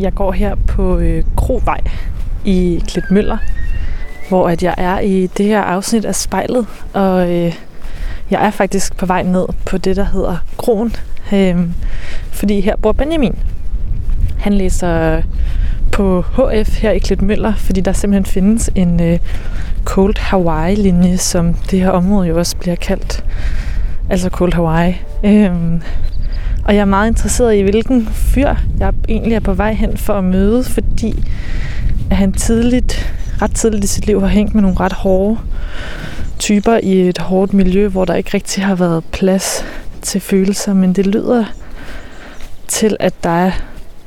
Jeg går her på øh, Krovej i Klitmøller, hvor at jeg er i det her afsnit af spejlet, og øh, jeg er faktisk på vej ned på det, der hedder Kroen, øh, fordi her bor Benjamin. Han læser på HF her i Klitmøller, fordi der simpelthen findes en øh, Cold Hawaii-linje, som det her område jo også bliver kaldt. Altså Cold Hawaii. Øh, og jeg er meget interesseret i, hvilken fyr jeg egentlig er på vej hen for at møde, fordi at han tidligt, ret tidligt i sit liv har hængt med nogle ret hårde typer i et hårdt miljø, hvor der ikke rigtig har været plads til følelser, men det lyder til, at der er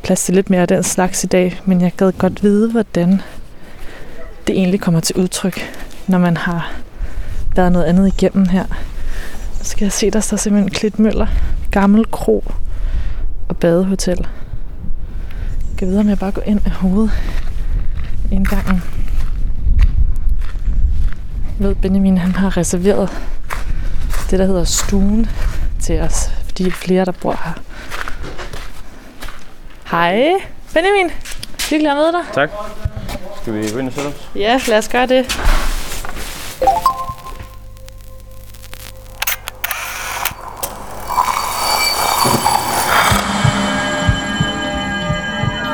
plads til lidt mere af den slags i dag, men jeg gad godt vide, hvordan det egentlig kommer til udtryk, når man har været noget andet igennem her. Så skal jeg se, der står simpelthen Klitmøller, Gammel Kro og Badehotel. Jeg kan vide, om jeg bare går ind af hovedet indgangen. Jeg ved, Benjamin han har reserveret det, der hedder stuen til os, fordi flere, der bor her. Hej, Benjamin. Hyggeligt at møde dig. Tak. Skal vi gå ind og sætte os? Ja, lad os gøre det.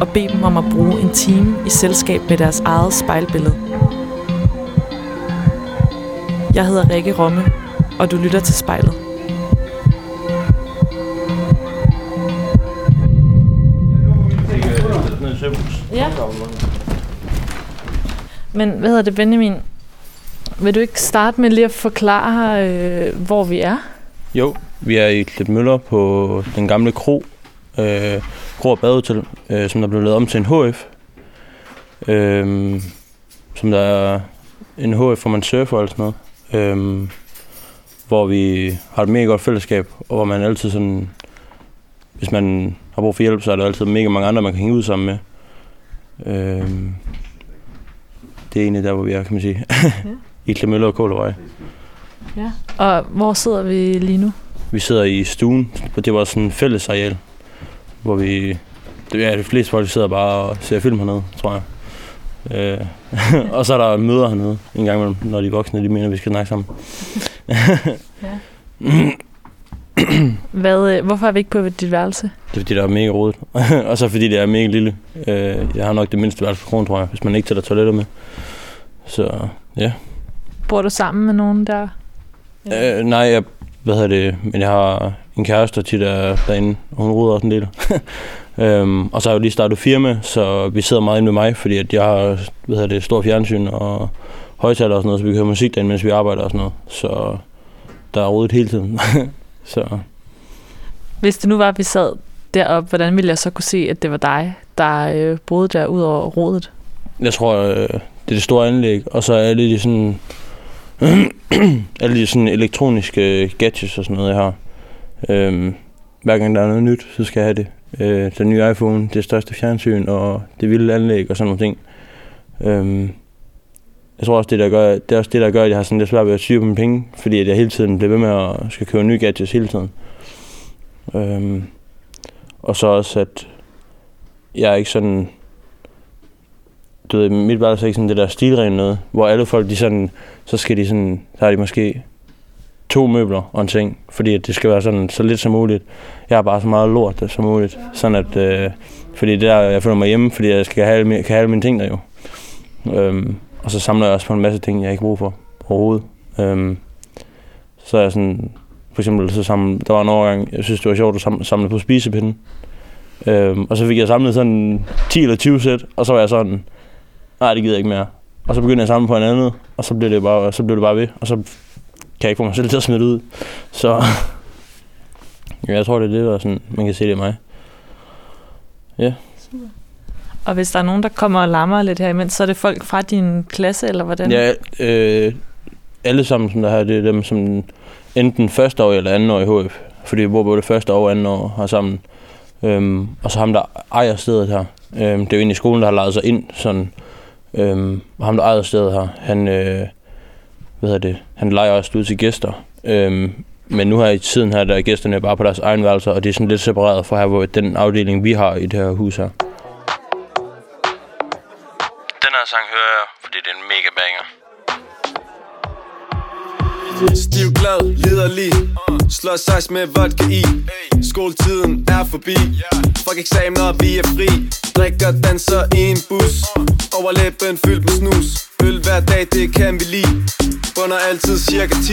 og bede dem om at bruge en time i selskab med deres eget spejlbillede. Jeg hedder Rikke Romme, og du lytter til spejlet. Ja. Men hvad hedder det, Benjamin? Vil du ikke starte med lige at forklare, øh, hvor vi er? Jo, vi er i Klitmøller på den gamle kro, øh, og Badehotel, øh, som der blev lavet om til en HF. Øh, som der er en HF, hvor man surfer og alt sådan noget. Øh, hvor vi har et mega godt fællesskab, og hvor man altid sådan, hvis man har brug for hjælp, så er der altid mega mange andre, man kan hænge ud sammen med. Øh, det er egentlig der, hvor vi er, kan man sige. Ja. I Klemøller og Kålerøj. Ja. Og hvor sidder vi lige nu? Vi sidder i stuen. Det var sådan en fælles areal, hvor vi... Det er de fleste folk sidder bare og ser film hernede, tror jeg. Øh, og så er der møder hernede en gang imellem, når de voksne, de mener, at vi skal snakke sammen. ja. Hvad, øh, hvorfor er vi ikke på dit værelse? Det er fordi, der er mega rodet. og så fordi det er mega lille. Øh, jeg har nok det mindste værelse på kronen, tror jeg, hvis man ikke tæller toiletter med. Så ja. Bor du sammen med nogen der? Øh, nej, jeg, hvad hedder det, men jeg har en kæreste, tit er derinde, og hun ruder også en del. øhm, og så har jeg jo lige startet firma, så vi sidder meget inde med mig, fordi at jeg har hvad hedder det, stor fjernsyn og højtaler og sådan noget, så vi kan høre musik derinde, mens vi arbejder og sådan noget. Så der er rodet hele tiden. så. Hvis det nu var, at vi sad deroppe, hvordan ville jeg så kunne se, at det var dig, der øh, boede der ud over rodet? Jeg tror, øh, det er det store anlæg, og så er alle de sådan alle de sådan elektroniske gadgets og sådan noget, jeg har. Øhm, hver gang der er noget nyt, så skal jeg have det. Øh, den nye iPhone, det største fjernsyn og det vilde anlæg og sådan nogle ting. Øhm, jeg tror også, det, der gør, det er også det, der gør, at jeg har sådan lidt svært ved at syge på mine penge, fordi at jeg hele tiden bliver ved med at skal købe nye gadgets hele tiden. Øhm, og så også, at jeg er ikke sådan du ved, mit værelse er ikke sådan det der stilrene noget, hvor alle folk, de sådan, så skal de sådan, så har de måske to møbler og en ting, fordi at det skal være sådan så lidt som muligt. Jeg har bare så meget lort som muligt, sådan at, øh, fordi det der, jeg føler mig hjemme, fordi jeg skal have, kan have alle mine ting der jo. Øhm, og så samler jeg også på en masse ting, jeg ikke bruger for overhovedet. Øhm, så er jeg sådan, for eksempel, så samle, der var en overgang, jeg synes, det var sjovt at samle, på spisepinden. Øhm, og så fik jeg samlet sådan 10 eller 20 sæt, og så var jeg sådan, nej, det gider jeg ikke mere. Og så begyndte jeg at samle på en andet, og så blev det bare, så blev det bare ved, og så kan jeg ikke få mig selv til at smide det ud. Så ja, jeg tror, det er det, der sådan, man kan se det i mig. Ja. Super. Og hvis der er nogen, der kommer og larmer lidt her imens, så er det folk fra din klasse, eller hvordan? Ja, øh, alle sammen, som der her, det er dem, som enten første år eller anden år i HF. Fordi vi bor både første år og anden år her sammen. Øhm, og så ham, der ejer stedet her. Øhm, det er jo egentlig skolen, der har lejet sig ind. Sådan, øhm, og ham, der ejer stedet her, han, øh, hvad hedder det, han leger også ud til gæster. Øhm, men nu her i tiden her, der er gæsterne bare på deres egen værelser, og det er sådan lidt separeret fra her, hvor den afdeling, vi har i det her hus her. Den her sang hører jeg, fordi det er en mega banger. Stiv glad, liderlig Slår sejs med vodka i Skoletiden er forbi Fuck eksamener, vi er fri Drikker, danser i en bus Over læben fyldt med snus Øl hver dag, det kan vi lide. Bunder altid cirka 10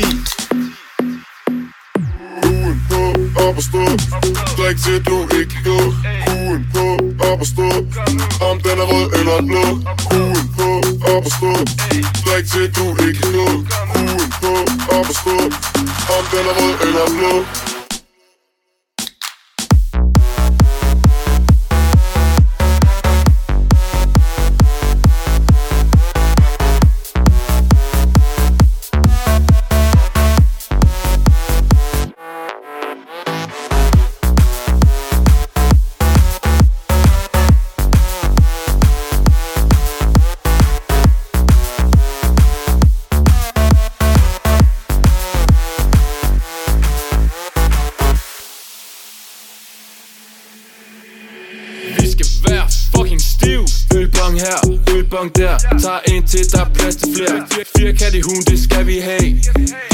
Ugen på, op og stå. Drik til du ikke kan gå. Ugen på, op og stå. Om den er rød eller blå. Ugen på, op og stå. Drik til du ikke kan gå. Ugen på, op og stå. Om den er rød eller blå. Ølbong der. Tager en til, der er plads til flere. Firkat i hun, det skal vi have.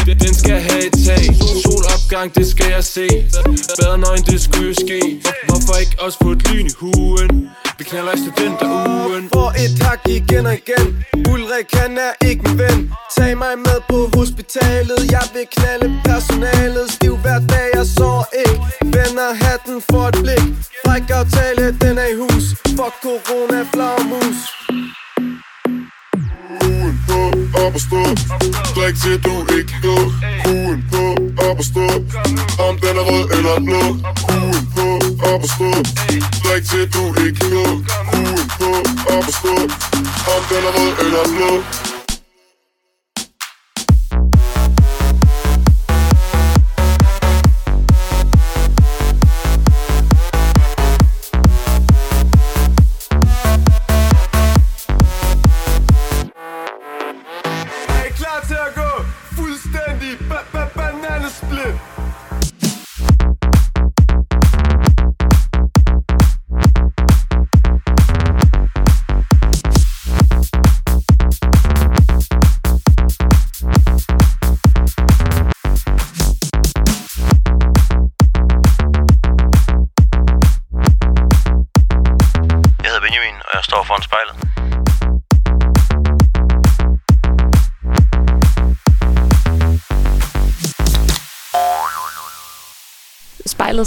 Den- skal have et tag. Solopgang, det skal jeg se. Bedre nøgen, det skulle jo ske. Hvorfor ikke også få et lyn i huen? Vi knaller i studenterugen. For et hak igen og igen. Ulrik, han er ikke min ven. Tag mig med på hospitalet. Jeg vil knalde personalet. Stiv hver dag, jeg så ikke. Vender hatten for et blik. Fræk aftale, den er i hus. Fuck corona, flagmus. Ugen på, op og stå. Drik til du ikke kan gå Ugen på, op og stå. Om den er rød eller blå. Ugen på, op og stå. Drik til du ikke kan gå Ugen på, op og stå. Om den er rød eller blå.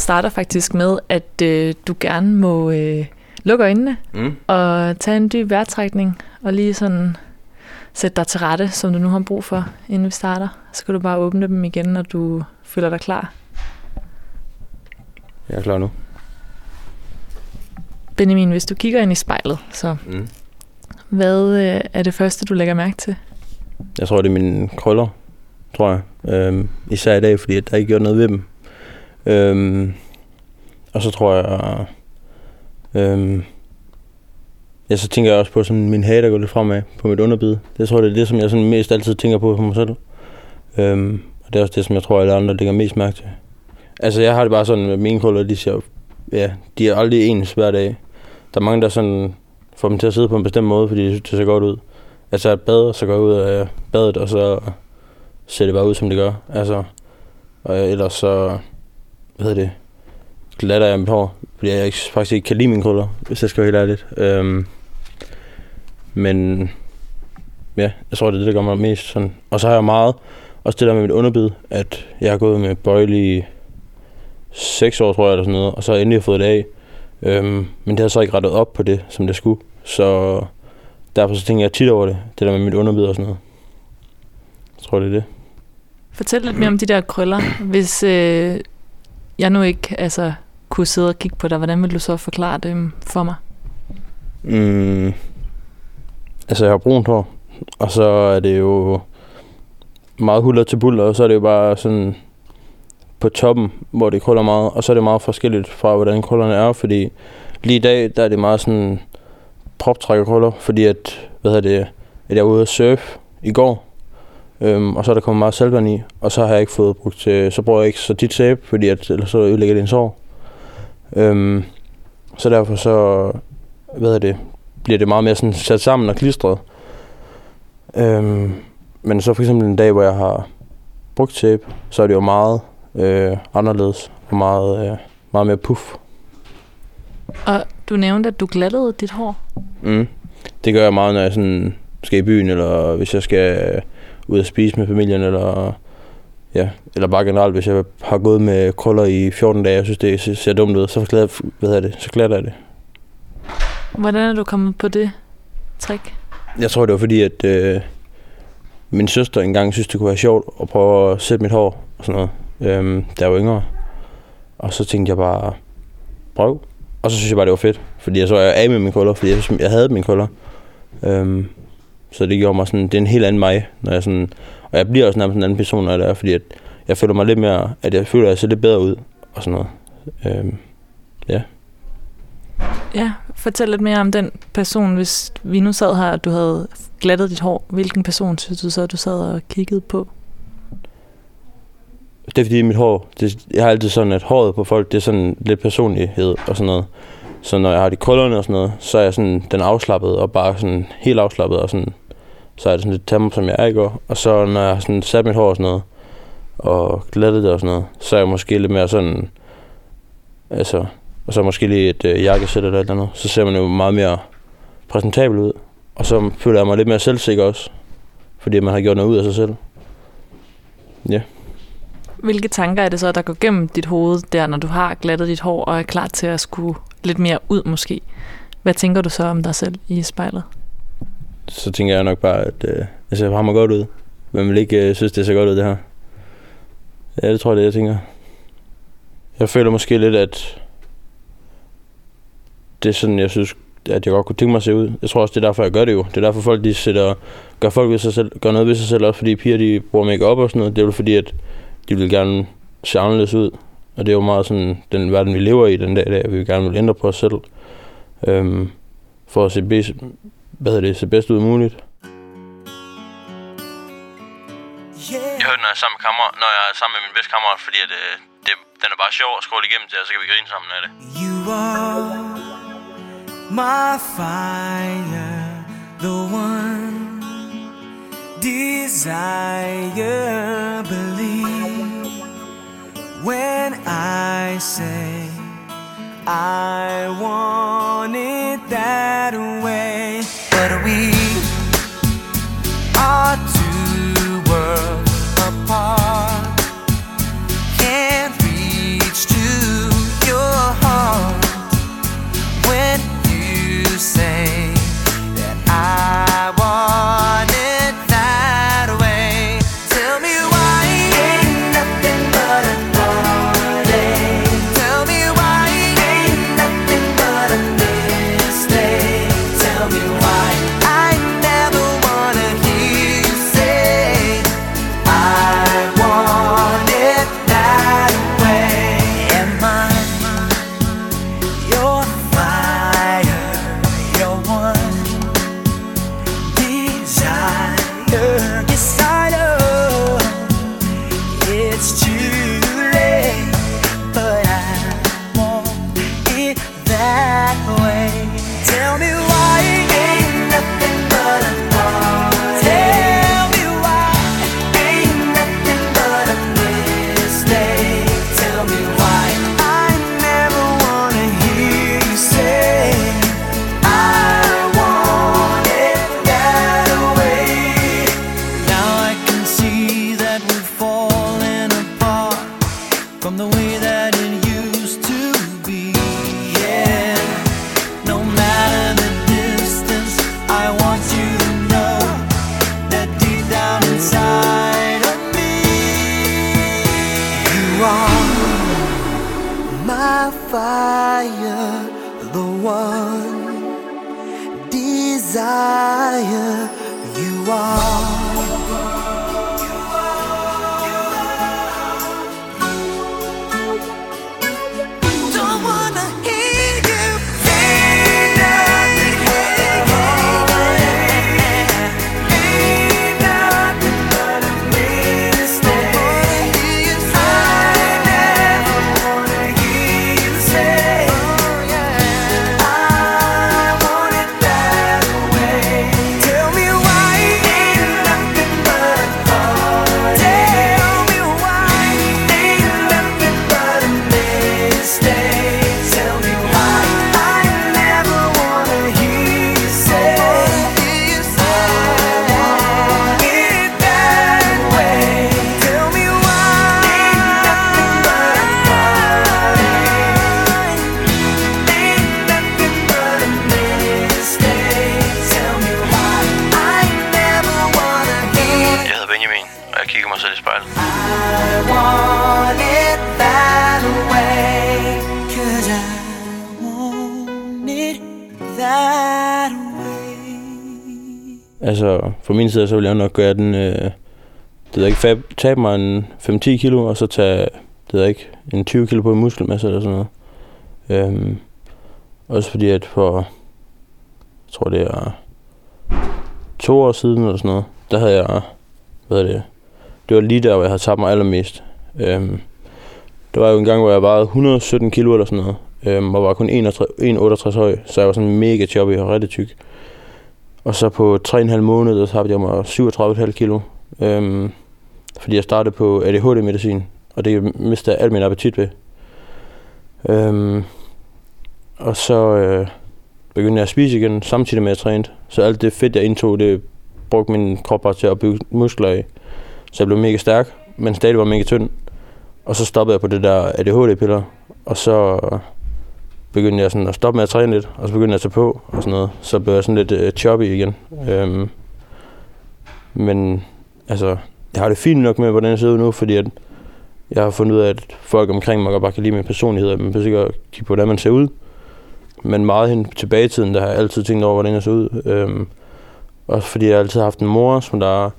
Starter faktisk med, at øh, du gerne må øh, lukke øjnene Mm. og tage en dyb vejrtrækning og lige sådan sætte dig til rette, som du nu har brug for, inden vi starter. Så kan du bare åbne dem igen, når du føler dig klar. Jeg er klar nu. Benjamin, hvis du kigger ind i spejlet, så Mm. hvad øh, er det første, du lægger mærke til? Jeg tror, det er mine krøller, tror jeg. Øhm, især i dag, fordi at der ikke gjort noget ved dem. Øhm, og så tror jeg... Øhm, ja, så tænker jeg også på sådan min hage, der går lidt fremad på mit underbid. Det tror jeg, det er det, som jeg sådan mest altid tænker på for mig selv. Øhm, og det er også det, som jeg tror, alle andre lægger mest mærke til. Altså, jeg har det bare sådan med mine krøller, de ser, ja, de er aldrig ens hver dag. Der er mange, der sådan får dem til at sidde på en bestemt måde, fordi de synes, det ser godt ud. Altså et bad, så går jeg ud af badet, og så ser det bare ud, som det gør. Altså, og ellers så, hvad hedder det, glatter jeg mit hår, fordi jeg ikke, faktisk ikke kan lide mine krøller, hvis jeg skal være helt ærligt. Øhm, men ja, jeg tror, det er det, der gør mig mest sådan. Og så har jeg meget, også det der med mit underbid, at jeg har gået med bøjle i 6 år, tror jeg, eller sådan noget, og så har jeg endelig fået det af. Øhm, men det har så ikke rettet op på det, som det skulle. Så derfor så tænker jeg tit over det, det der med mit underbid og sådan noget. Jeg tror, det er det. Fortæl lidt mere om de der krøller. Hvis øh, jeg nu ikke altså, kunne sidde og kigge på dig, hvordan vil du så forklare det for mig? Mm, altså, jeg har brunt hår, og så er det jo meget huller til buller, og så er det jo bare sådan på toppen, hvor det krøller meget, og så er det meget forskelligt fra, hvordan krøllerne er, fordi lige i dag, der er det meget sådan proptrækkerkrøller, fordi at, hvad hedder det, at jeg var ude at surfe i går, øhm, og så er der kommet meget saltvand i, og så har jeg ikke fået brugt til, så bruger jeg ikke så tit sæbe, fordi at, ellers så ødelægger det en sår. Øhm, så derfor så, hvad er det, bliver det meget mere sådan sat sammen og klistret. Øhm, men så for eksempel en dag, hvor jeg har brugt tape, så er det jo meget øh, anderledes og meget, øh, meget mere puff. Og du nævnte, at du glattede dit hår. Mm. Det gør jeg meget, når jeg sådan skal i byen, eller hvis jeg skal ud og spise med familien, eller, ja, eller bare generelt, hvis jeg har gået med krøller i 14 dage, og synes, det ser- dumt ud, så, glatter, hvad hedder det, så glatter jeg det. Hvordan er du kommet på det trick? Jeg tror, det var fordi, at øh, min søster engang synes, det kunne være sjovt at prøve at sætte mit hår og sådan noget, øhm, da jeg var yngre. Og så tænkte jeg bare, prøv. Og så synes jeg bare, det var fedt, fordi jeg så jeg af med mine krøller, fordi jeg, jeg havde mine krøller. Øhm, så det gjorde mig sådan, det er en helt anden mig, når jeg sådan, og jeg bliver også nærmest en anden person, når det er, fordi at jeg føler mig lidt mere, at jeg føler, at jeg ser lidt bedre ud, og sådan noget. Øhm, Ja, fortæl lidt mere om den person, hvis vi nu sad her, og du havde glattet dit hår. Hvilken person synes du så, du sad og kiggede på? Det er fordi mit hår, det, jeg har altid sådan, at håret på folk, det er sådan lidt personlighed og sådan noget. Så når jeg har de krøllerne og sådan noget, så er jeg sådan den afslappet og bare sådan helt afslappet og sådan, så er det sådan lidt tammer, som jeg er i går. Og så når jeg har sådan sat mit hår og sådan noget, og glattet det og sådan noget, så er jeg måske lidt mere sådan, altså, og så måske lige et øh, jakkesæt eller et eller andet, så ser man jo meget mere præsentabel ud. Og så føler jeg mig lidt mere selvsikker også, fordi man har gjort noget ud af sig selv. Ja. Hvilke tanker er det så, der går gennem dit hoved, der når du har glattet dit hår og er klar til at skulle lidt mere ud måske? Hvad tænker du så om dig selv i spejlet? Så tænker jeg nok bare, at øh, altså, jeg ser ham godt ud. Men vil ikke øh, synes, det ser godt ud, det her. Ja, det tror jeg, det er, jeg tænker. Jeg føler måske lidt, at det er sådan, jeg synes, at jeg godt kunne tænke mig at se ud. Jeg tror også, det er derfor, jeg gør det jo. Det er derfor, folk de sætter, gør, folk ved sig selv, gør noget ved sig selv, også fordi piger de bruger make op og sådan noget. Det er jo fordi, at de vil gerne se anderledes ud. Og det er jo meget sådan, den verden, vi lever i den dag i dag, vi vi gerne vil ændre på os selv. Øhm, for at se hvad hedder det, se bedst ud muligt. Jeg hørte, når jeg er sammen med, kammer, når jeg er sammen med min bedste kammerat, fordi at, øh, det, den er bare sjov at scrolle igennem til, og så kan vi grine sammen af det. You are my fire, the one desire. Believe when I say I want it that way. But we are min side, så vil jeg nok gøre den, øh, det ved ikke, fab- tabe mig en 5-10 kilo, og så tage, det ved jeg ikke, en 20 kilo på en muskelmasse eller sådan noget. Øhm, også fordi, at for, jeg tror det er to år siden eller sådan noget, der havde jeg, hvad er det, det var lige der, hvor jeg havde tabt mig allermest. Øhm, der var jo en gang, hvor jeg vejede 117 kilo eller sådan noget, øhm, og var kun 61 1,68 høj, så jeg var sådan mega choppy og rigtig tyk. Og så på 3,5 måneder, så tabte jeg mig 37,5 kilo. Øhm, fordi jeg startede på ADHD-medicin, og det mistede jeg alt min appetit ved. Øhm, og så øh, begyndte jeg at spise igen, samtidig med at jeg trænede. Så alt det fedt, jeg indtog, det brugte min krop bare til at bygge muskler i. Så jeg blev mega stærk, men stadig var mega tynd. Og så stoppede jeg på det der ADHD-piller, og så begyndte jeg sådan at stoppe med at træne lidt, og så begyndte jeg at tage på og sådan noget. Så blev jeg sådan lidt øh, choppy igen. Øhm, men altså, jeg har det fint nok med, hvordan jeg ser ud nu, fordi at jeg har fundet ud af, at folk omkring mig bare kan lide min personlighed, men man behøver ikke at kigge på, hvordan man ser ud. Men meget hen tilbage i tiden, der har jeg altid tænkt over, hvordan jeg ser ud. Øhm, også fordi jeg altid har haft en mor, som der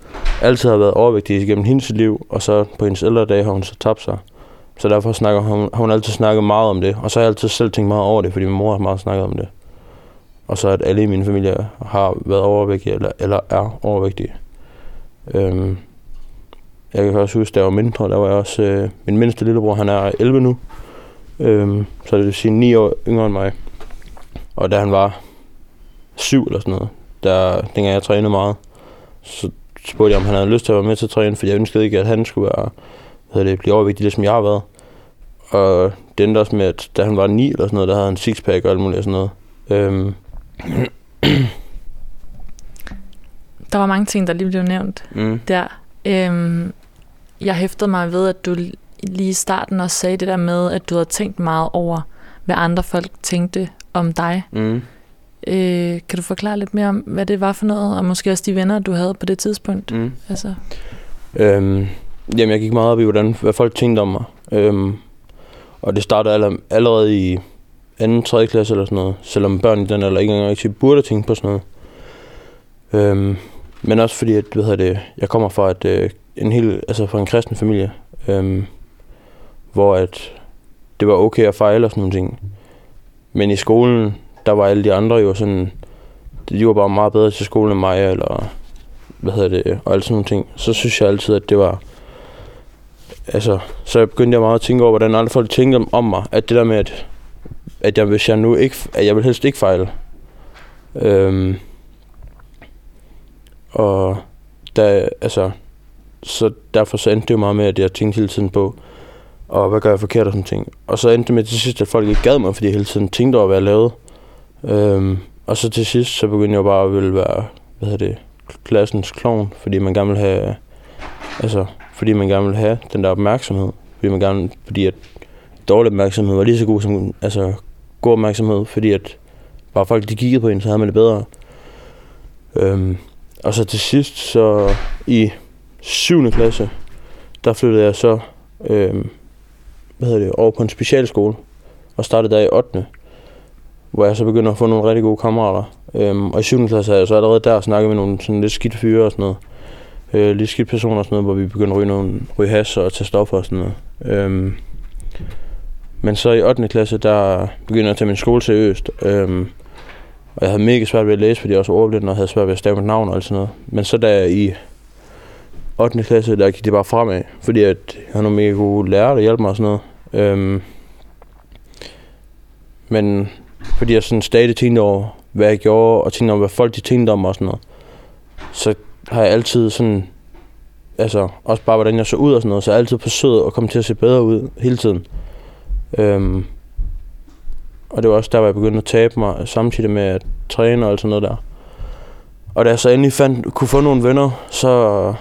altid har været overvægtig igennem hendes liv, og så på hendes ældre dage har hun så tabt sig. Så derfor snakker hun, har hun altid snakket meget om det, og så har jeg altid selv tænkt meget over det, fordi min mor har meget snakket om det. Og så at alle i min familie har været overvægtige, eller, eller er overvægtige. Øhm, jeg kan også huske, da jeg var mindre, der var jeg også, øh, min mindste lillebror, han er 11 nu. Øhm, så det vil sige 9 år yngre end mig. Og da han var 7 eller sådan noget, der, dengang jeg trænede meget, så spurgte jeg, om han havde lyst til at være med til at træne, for jeg ønskede ikke, at han skulle være, hvad det, blive overvægtig, ligesom jeg har været. Og det endte også med, at da han var 9 eller sådan noget, der havde han sixpack og alt muligt og sådan noget. Øhm, Der var mange ting, der lige blev nævnt mm, der. Øhm, jeg hæftede mig ved, at du lige i starten også sagde det der med, at du havde tænkt meget over, hvad andre folk tænkte om dig. mm. Øh, kan du forklare lidt mere om, hvad det var for noget, og måske også de venner, du havde på det tidspunkt? Mm. Altså, Øhm, jamen, jeg gik meget op i, hvordan, hvad folk tænkte om mig. Øhm, og det startede aller, allerede i anden, tredje klasse eller sådan noget. Selvom børn i den alder ikke engang rigtig burde tænke på sådan noget. Øhm, men også fordi, at, hvad hedder det, jeg kommer fra et, øh, en hel, altså fra en kristen familie, øhm, hvor at det var okay at fejle og sådan nogle ting. Men i skolen, der var alle de andre jo sådan, de var bare meget bedre til skolen end mig, eller hvad hedder det, og alt sådan nogle ting. Så synes jeg altid, at det var, altså, så begyndte jeg meget at tænke over, hvordan andre folk tænkte om, mig, at det der med, at, at jeg, hvis jeg nu ikke, at jeg vil helst ikke fejle. Øhm, og der, altså, så derfor så endte det jo meget med, at jeg tænkte hele tiden på, og hvad gør jeg forkert og sådan ting. Og så endte det med til sidst, at folk ikke gad mig, fordi jeg hele tiden tænkte over, hvad jeg lavede. Øhm, og så til sidst, så begyndte jeg bare at ville være, hvad hedder det, klassens klovn, fordi man gerne vil have, altså, fordi man gerne vil have den der opmærksomhed. Fordi man gerne, fordi at dårlig opmærksomhed var lige så god som, altså, god opmærksomhed, fordi at bare folk de kiggede på en, så havde man det bedre. Øhm, og så til sidst, så i 7. klasse, der flyttede jeg så øhm, hvad hedder det, over på en specialskole, og startede der i 8. hvor jeg så begynder at få nogle rigtig gode kammerater. Øhm, og i 7. klasse havde jeg så allerede der snakket med nogle sådan lidt skidt fyre og sådan noget. Øh, lidt skidt personer og sådan noget, hvor vi begyndte at ryge, nogle, ryge has og tage stoffer og sådan noget. Øhm, men så i 8. klasse, der begyndte jeg at tage min skole seriøst. Øhm, og jeg havde mega svært ved at læse, fordi jeg også var ordblind og havde svært ved at stave mit navn og alt sådan noget. Men så da jeg i 8. klasse, der gik det bare fremad, fordi at jeg havde nogle mega gode lærere, der hjalp mig og sådan noget. Øhm, men fordi jeg sådan stadig tænkte over, hvad jeg gjorde, og tænkte over, hvad folk de tænkte om og sådan noget, så har jeg altid sådan, altså også bare hvordan jeg så ud og sådan noget, så har jeg altid forsøgt at komme til at se bedre ud hele tiden. Øhm, og det var også der, hvor jeg begyndte at tabe mig, samtidig med at træne og sådan noget der. Og da jeg så endelig fandt, kunne få nogle venner, så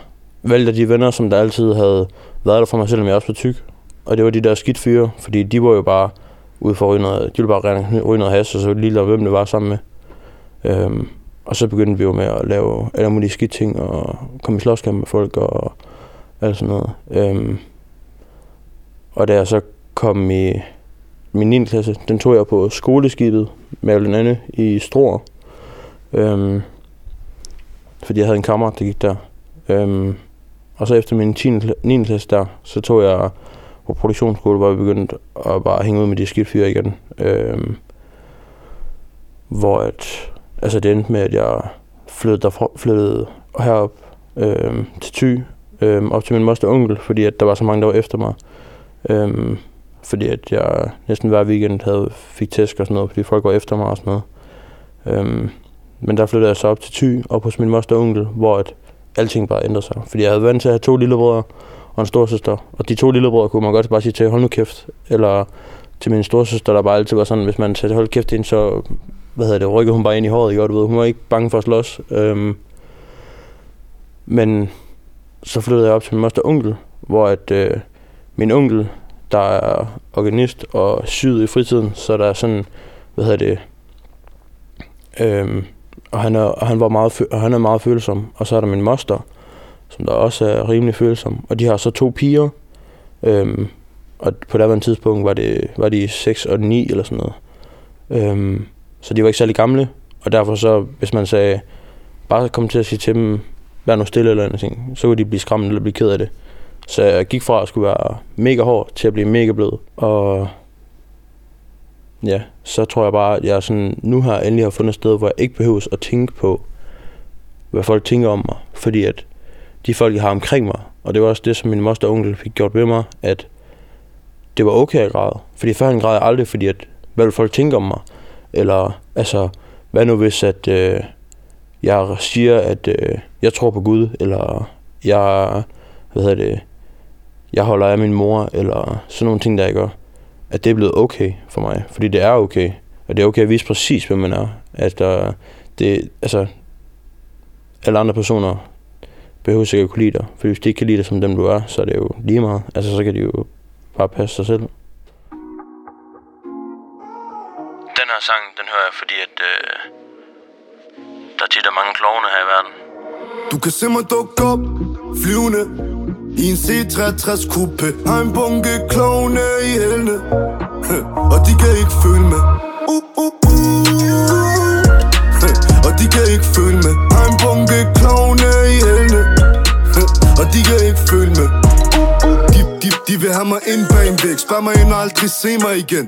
valgte jeg de venner, som der altid havde været der for mig, selvom jeg også var tyk. Og det var de der skidt fyre, fordi de var jo bare ude for at ryge noget, de ville bare rende- ryge noget has, og så lige lade hvem det var sammen med. Øhm, og så begyndte vi jo med at lave alle mulige skidt ting, og komme i slåskamp med folk, og alt sådan noget. Øhm, og da jeg så kom i min 9. klasse, den tog jeg på skoleskibet med blandt andet i Struer. Øhm, fordi jeg havde en kammerat, der gik der. Øhm, og så efter min 10. 9. klasse der, så tog jeg på produktionsskole, hvor vi begyndte at bare hænge ud med de skidt fyre igen. Øhm, hvor at, altså det endte med, at jeg flyttede, derfra, flyttede herop øh, til Thy, øh, op til min moster og onkel, fordi at der var så mange, der var efter mig. Øh, fordi at jeg næsten hver weekend havde, fik tæsk og sådan noget, fordi folk var efter mig og sådan noget. Øh, men der flyttede jeg så op til Thy, op hos min moster og onkel, hvor at alting bare ændrede sig. Fordi jeg havde vant til at have to lillebrødre og en storsøster. Og de to lillebrødre kunne man godt bare sige til, hold nu kæft. Eller til min storsøster, der bare altid var sådan, hvis man sagde, hold kæft ind, så hvad hedder det, rykkede hun bare ind i håret, ikke? Og du ved, hun var ikke bange for at slås. Øhm, men så flyttede jeg op til min moster onkel, hvor at, øh, min onkel, der er organist og syet i fritiden, så der er sådan, hvad hedder det, øhm, og han er, og han var meget, og han er meget følsom. Og så er der min moster, som der også er rimelig følsom. Og de har så to piger, øhm, og på daværende tidspunkt var, det, var de 6 og 9 eller sådan noget. Øhm, så de var ikke særlig gamle, og derfor så, hvis man sagde, bare kom til at sige til dem, vær nu stille eller andet ting, så kunne de blive skræmt eller blive ked af det. Så jeg gik fra at skulle være mega hård til at blive mega blød. Og ja, så tror jeg bare, at jeg sådan, nu har endelig har fundet et sted, hvor jeg ikke behøver at tænke på, hvad folk tænker om mig. Fordi at de folk, jeg har omkring mig, og det var også det, som min moster og onkel fik gjort ved mig, at det var okay at græde. Fordi førhen græd jeg aldrig, fordi at, hvad vil folk tænke om mig? Eller, altså, hvad nu hvis, at øh, jeg siger, at øh, jeg tror på Gud, eller jeg, hvad hedder det, jeg holder af min mor, eller sådan nogle ting, der jeg gør, at det er blevet okay for mig. Fordi det er okay. Og det er okay at vise præcis, hvem man er. At der, det, altså, alle andre personer behøver sikkert at kunne lide dig. For hvis de ikke kan lide dig som dem, du er, så er det jo lige meget. Altså, så kan de jo bare passe sig selv. Her sang, den hører jeg, fordi at øh, der tit er mange klovne her i verden. Du kan se mig dukke op, flyvende I en C63 coupe. Har en bunke klovne i hælene Og de kan ikke følge med. Uh, uh, uh. Og de kan ikke følge med. Har en bunke klovne i hælene Og de kan ikke følge med. De, de, de vil have mig ind bag en væg. Spørg mig ind og aldrig se mig igen.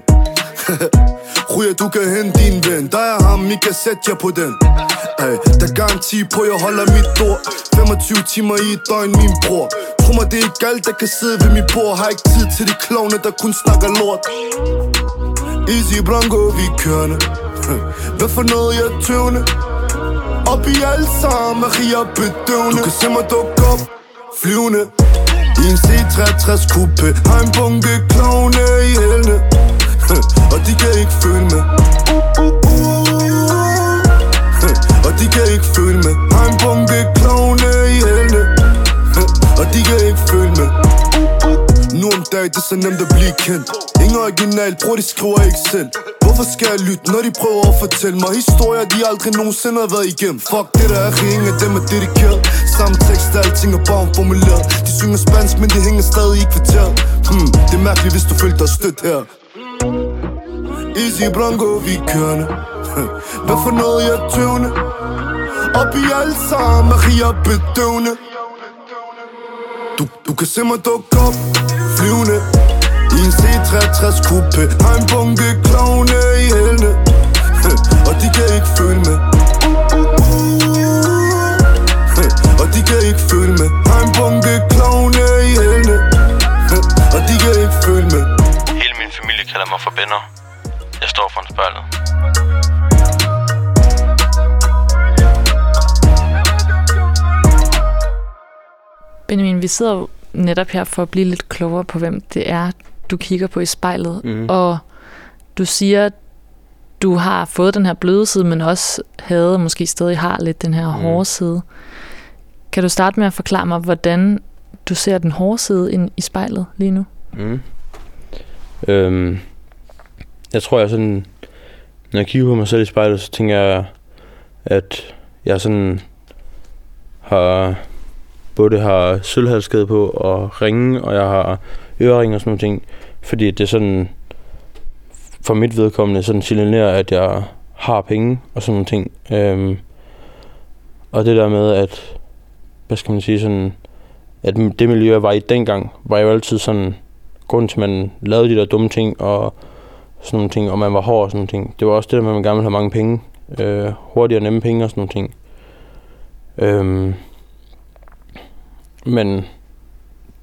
Ryger, du kan hente din ven. Der er ham, I kan sætte jer på den. Ay, der er garanti på, jeg holder mit ord 25 timer i et døgn, min bror. Tro mig, det er ikke alt, der kan sidde ved mit bord. Har ikke tid til de klovne, der kun snakker lort. Easy Blanco, vi kørende. Hvad for noget, jeg er tøvende? Op i alt sammen, Maria bedøvende. Du kan se mig dukke op, flyvende. I en C63 coupe. Har en bunke klovne i hælene. Og de kan ikke føle med. Og de kan ikke føle med. Har en bunke klovne i hælene. Og de kan ikke føle med. Nu om dagen, det er så nemt at blive kendt. Ingen original, bror, de skriver ikke selv. Hvorfor skal jeg lytte, når de prøver at fortælle mig Historier, de aldrig nogensinde har været igennem? Fuck det der er ingen af dem er dedikeret. Samme tekst, alting er bare formuleret. De synger spansk, men de hænger stadig i kvarteret hmm, Det er mærkeligt, hvis du følte dig stødt her. Easy Blanco, vi kørende Hvad for noget jeg tøvende? Op i alt sammen, Maria bedøvende. Du, du kan se mig dukke op Flyvende I en C63 coupe Har en bunke klovne i hælene. Og de kan ikke følge med. Og de kan ikke følge med. Har en bunke klovne i hælene. Og de kan ikke følge med. Hele min familie kalder mig for Benner. Jeg står foran spejlet. Benjamin, vi sidder jo netop her for at blive lidt klogere på, hvem det er, du kigger på i spejlet. Mhm. Og du siger, at du har fået den her bløde side, men også havde, og måske stadig har lidt den her Mhm. hårde side. Kan du starte med at forklare mig, hvordan du ser den hårde side ind i spejlet lige nu? Mm. Øhm, jeg tror, jeg sådan... Når jeg kigger på mig selv i spejlet, så tænker jeg, at jeg sådan har både har sølvhalskæde på og ringe, og jeg har øreringe og sådan nogle ting. Fordi det er sådan, for mit vedkommende, sådan signalerer, at jeg har penge og sådan nogle ting. Øhm, og det der med, at, hvad skal man sige, sådan, at det miljø, jeg var i dengang, var jo altid sådan, grund til, at man lavede de der dumme ting og sådan nogle ting, og man var hård og sådan nogle ting. Det var også det der med, at man gerne ville have mange penge. Øh, hurtige og nemme penge og sådan nogle ting. Øhm, men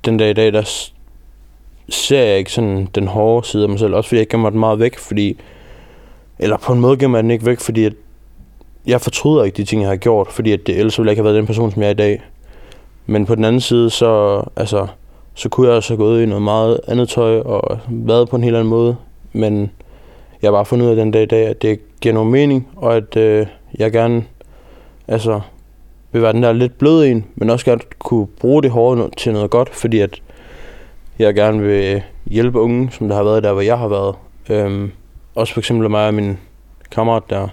den dag i dag, der ser jeg ikke sådan den hårde side af mig selv. Også fordi jeg gemmer den meget væk, fordi... Eller på en måde gemmer jeg den ikke væk, fordi at jeg fortryder ikke de ting, jeg har gjort, fordi at det, ellers ville jeg ikke have været den person, som jeg er i dag. Men på den anden side, så, altså, så kunne jeg også have gået i noget meget andet tøj og været på en helt anden måde. Men jeg har bare fundet ud af den dag i dag, at det giver nogen mening, og at øh, jeg gerne altså, vil være den der lidt bløde en, men også gerne kunne bruge det hårde til noget godt, fordi at jeg gerne vil hjælpe unge, som der har været der, hvor jeg har været. Øhm, også for eksempel mig og min kammerat der,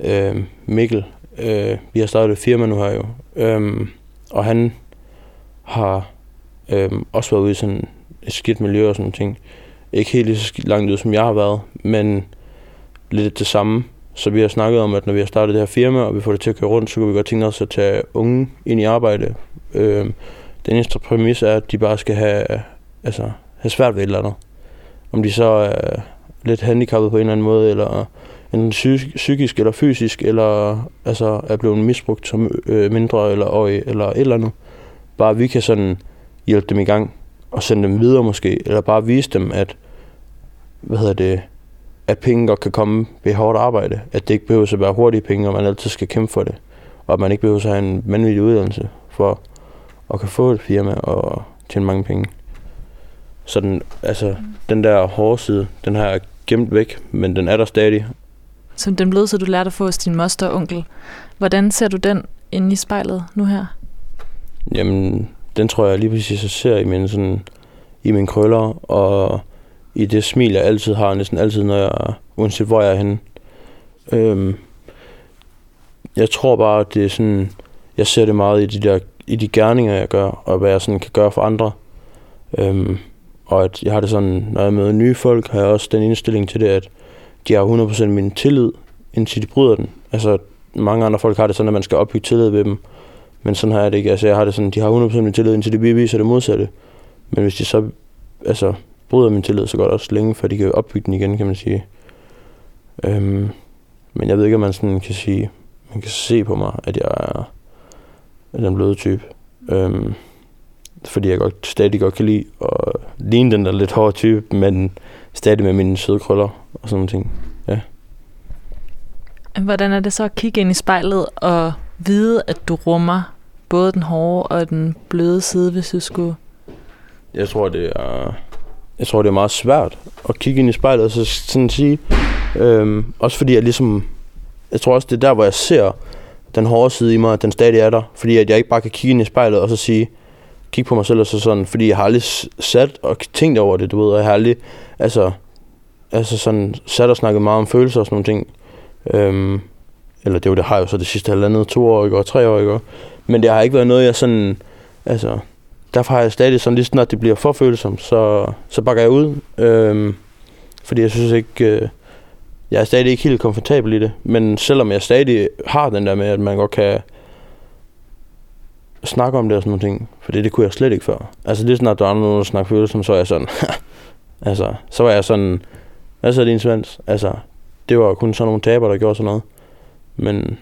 øhm, Mikkel. Øh, vi har startet et firma nu her jo. Øhm, og han har øhm, også været ude i sådan et skidt miljø og sådan nogle ting. Ikke helt lige så langt ud, som jeg har været, men lidt det samme. Så vi har snakket om, at når vi har startet det her firma, og vi får det til at køre rundt, så kunne vi godt tænke os at tage unge ind i arbejde. Øh, den eneste præmis er, at de bare skal have, altså, have svært ved et eller andet. Om de så er lidt handicappet på en eller anden måde, eller enten psykisk eller fysisk, eller altså, er blevet misbrugt som øh, mindre eller øje, eller et eller andet. Bare vi kan sådan hjælpe dem i gang, og sende dem videre måske, eller bare vise dem, at, hvad hedder det, at penge godt kan komme ved hårdt arbejde. At det ikke behøver at være hurtige penge, og man altid skal kæmpe for det. Og at man ikke behøver at have en vanvittig uddannelse for at kan få et firma og tjene mange penge. Så den, altså, den der hårde side, den har jeg gemt væk, men den er der stadig. Så den bløde side, du lærte at få hos din moster og onkel. Hvordan ser du den inde i spejlet nu her? Jamen, den tror jeg lige præcis, jeg ser i mine, sådan, i mine krøller, og i det smil, jeg altid har, næsten altid, når jeg, uanset hvor jeg er henne. Øhm, jeg tror bare, at det er sådan, jeg ser det meget i de der, i de gerninger, jeg gør, og hvad jeg sådan kan gøre for andre. Øhm, og at jeg har det sådan, når jeg møder nye folk, har jeg også den indstilling til det, at de har 100% min tillid, indtil de bryder den. Altså, mange andre folk har det sådan, at man skal opbygge tillid ved dem. Men sådan har jeg det ikke. Altså, jeg har det sådan, de har 100% min tillid, indtil de beviser det modsatte. Men hvis de så altså, bryder min tillid, så går det også længe, før de kan opbygge den igen, kan man sige. Øhm, men jeg ved ikke, om man sådan kan sige, man kan se på mig, at jeg er, den bløde type. Øhm, fordi jeg godt, stadig godt kan lide at ligne den der lidt hårde type, men stadig med mine søde krøller og sådan nogle ting. Hvordan er det så at kigge ind i spejlet og vide, at du rummer både den hårde og den bløde side, hvis du skulle... Jeg tror, det er, jeg tror, det er meget svært at kigge ind i spejlet og så sådan sige. Øhm, også fordi jeg ligesom... Jeg tror også, det er der, hvor jeg ser den hårde side i mig, at den stadig er der. Fordi at jeg ikke bare kan kigge ind i spejlet og så sige, kigge på mig selv og så sådan, fordi jeg har aldrig sat og tænkt over det, du ved, og jeg har aldrig, altså, altså sådan, sat og snakket meget om følelser og sådan nogle ting. Øhm, eller det, var, jo, det har jeg jo så det sidste halvandet, to år, ikke, og tre år, ikke, men det har ikke været noget, jeg sådan, altså, derfor har jeg stadig sådan, lige snart det bliver for følsomt, så, så bakker jeg ud. Øhm, fordi jeg synes ikke, øh, jeg er stadig ikke helt komfortabel i det. Men selvom jeg stadig har den der med, at man godt kan snakke om det og sådan nogle ting. For det, det kunne jeg slet ikke før. Altså lige snart der er nogen, der snakker følelser, så er jeg sådan... altså, så var jeg sådan... Hvad så din svans? Altså, det var kun sådan nogle taber, der gjorde sådan noget. Men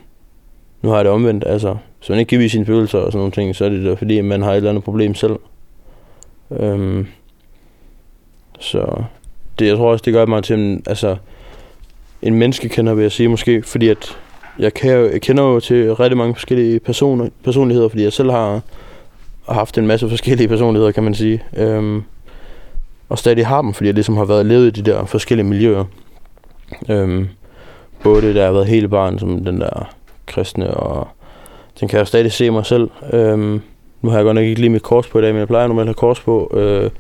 nu har jeg det omvendt. Altså, hvis man ikke kan vise sine følelser og sådan nogle ting, så er det da fordi, man har et eller andet problem selv. Øhm, så det, jeg tror også, det gør mig til en, altså, en menneskekender, vil jeg sige måske, fordi at jeg, kan, jeg kender jo til rigtig mange forskellige personer, personligheder, fordi jeg selv har, har haft en masse forskellige personligheder, kan man sige. Øhm, og stadig har dem, fordi jeg ligesom har været levet i de der forskellige miljøer. Øhm, både det, der har været hele barn, som den der kristne, og den kan jeg jo stadig se mig selv. Øhm, nu har jeg godt nok ikke lige mit kors på i dag, men jeg plejer normalt at have kors på. Øh,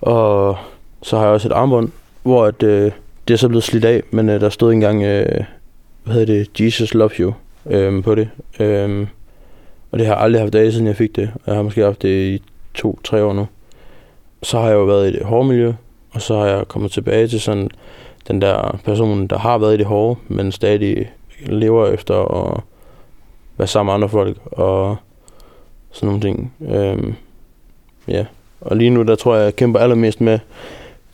og så har jeg også et armbånd, hvor at, øh, det er så blevet slidt af, men øh, der stod engang, øh, hvad hedder det, Jesus loves you øh, på det. Øh, og det har jeg aldrig haft af, siden jeg fik det. Jeg har måske haft det i to-tre år nu. Så har jeg jo været i det hårde miljø, og så har jeg kommet tilbage til sådan den der person, der har været i det hårde, men stadig lever efter og være sammen med andre folk og sådan nogle ting. Øhm, ja, og lige nu, der tror jeg, jeg kæmper allermest med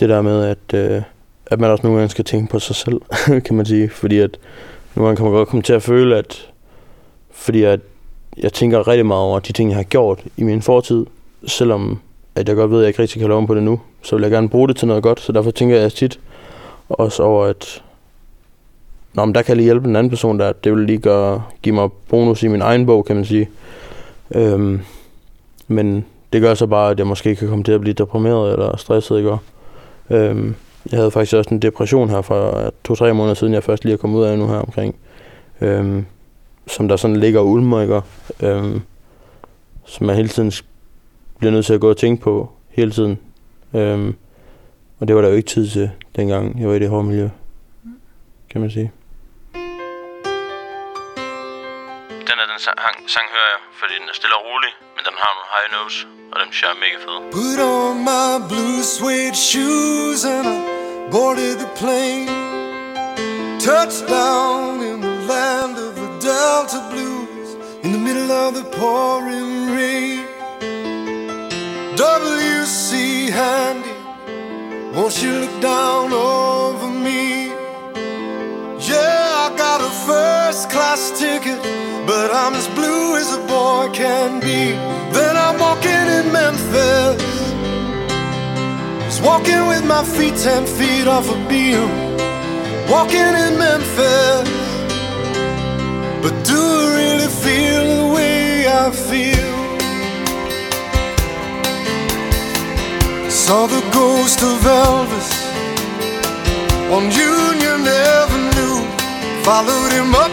det der med, at, øh, at man også nogle gange skal tænke på sig selv, kan man sige. Fordi at nogle gange kan man godt komme til at føle, at fordi at jeg tænker rigtig meget over de ting, jeg har gjort i min fortid, selvom at jeg godt ved, at jeg ikke rigtig kan lave om på det nu, så vil jeg gerne bruge det til noget godt, så derfor tænker jeg tit også over, at Nå, men der kan jeg lige hjælpe en anden person, der det vil lige gøre, give mig bonus i min egen bog, kan man sige. Øhm, men det gør så bare, at jeg måske kan komme til at blive deprimeret eller stresset, ikke? Øhm, jeg havde faktisk også en depression her for to-tre måneder siden, jeg først lige er kommet ud af nu her omkring. Øhm, som der sådan ligger og ulmer, ikke? Øhm, som man hele tiden bliver nødt til at gå og tænke på hele tiden. Øhm, og det var der jo ikke tid til, dengang jeg var i det hårde miljø, kan man sige. Den er den sang, sang hører jeg, fordi den er stille og rolig, men den har nogle high notes, og synes jeg er mega. Put on my blue suede shoes and I boarded the plane. Touchdown in the land of the Delta Blues in the middle of the pouring rain. W.C. Handy, won't you look down over me? Yeah, first class ticket, but I'm as blue as a boy can be. Then I'm walking in Memphis, just walking with my feet ten feet off a beam. Walking in Memphis, but do I really feel the way I feel? Saw the ghost of Elvis on Union Avenue. Followed him up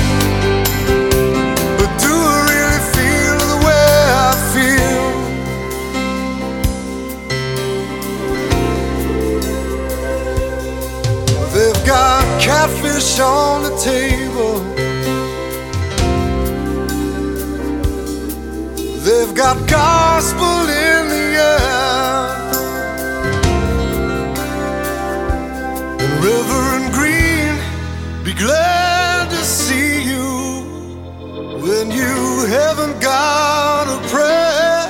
Catfish on the table. They've got gospel in the air. Reverend Green, be glad to see you when you haven't got a prayer.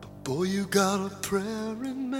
But boy, you got a prayer in Memphis.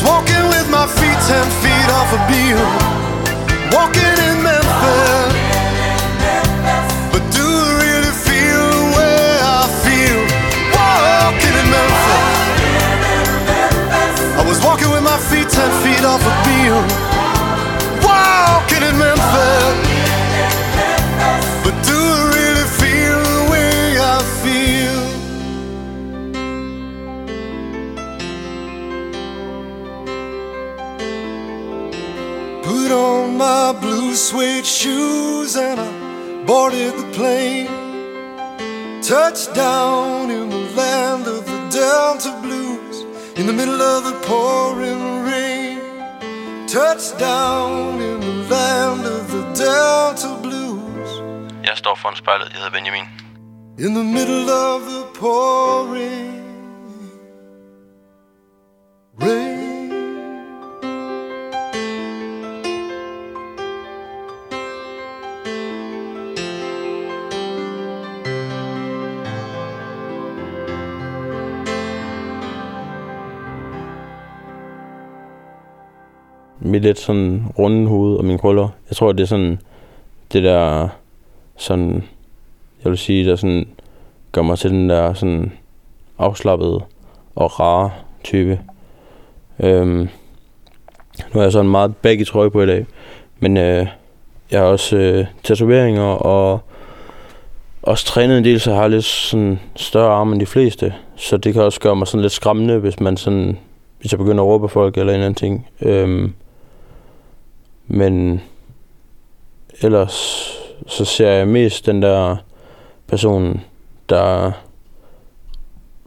Was walking with my feet ten feet off a beam, walking in Memphis. But do I really feel the way I feel walking in Memphis? I was walking with my feet ten feet off a beam, walking in Memphis. Blue suede shoes and I boarded the plane. Touched down in the land of the Delta Blues in the middle of the pouring rain. Touched down in the land of the Delta Blues Jeg står foran spejlet. Jeg hedder Benjamin. in the middle of the pouring rain. Mit lidt sådan runde hoved og mine krøller. Jeg tror, det er sådan det der sådan, jeg vil sige, der sådan gør mig til den der sådan afslappede og rare type. Øhm, nu har jeg sådan meget baggy trøje på i dag, men øh, jeg har også øh, tatoveringer og også trænet en del, så jeg har lidt sådan større arme end de fleste. Så det kan også gøre mig sådan lidt skræmmende, hvis man sådan, hvis jeg begynder at råbe folk eller en eller anden ting. Øhm, men ellers så ser jeg mest den der person, der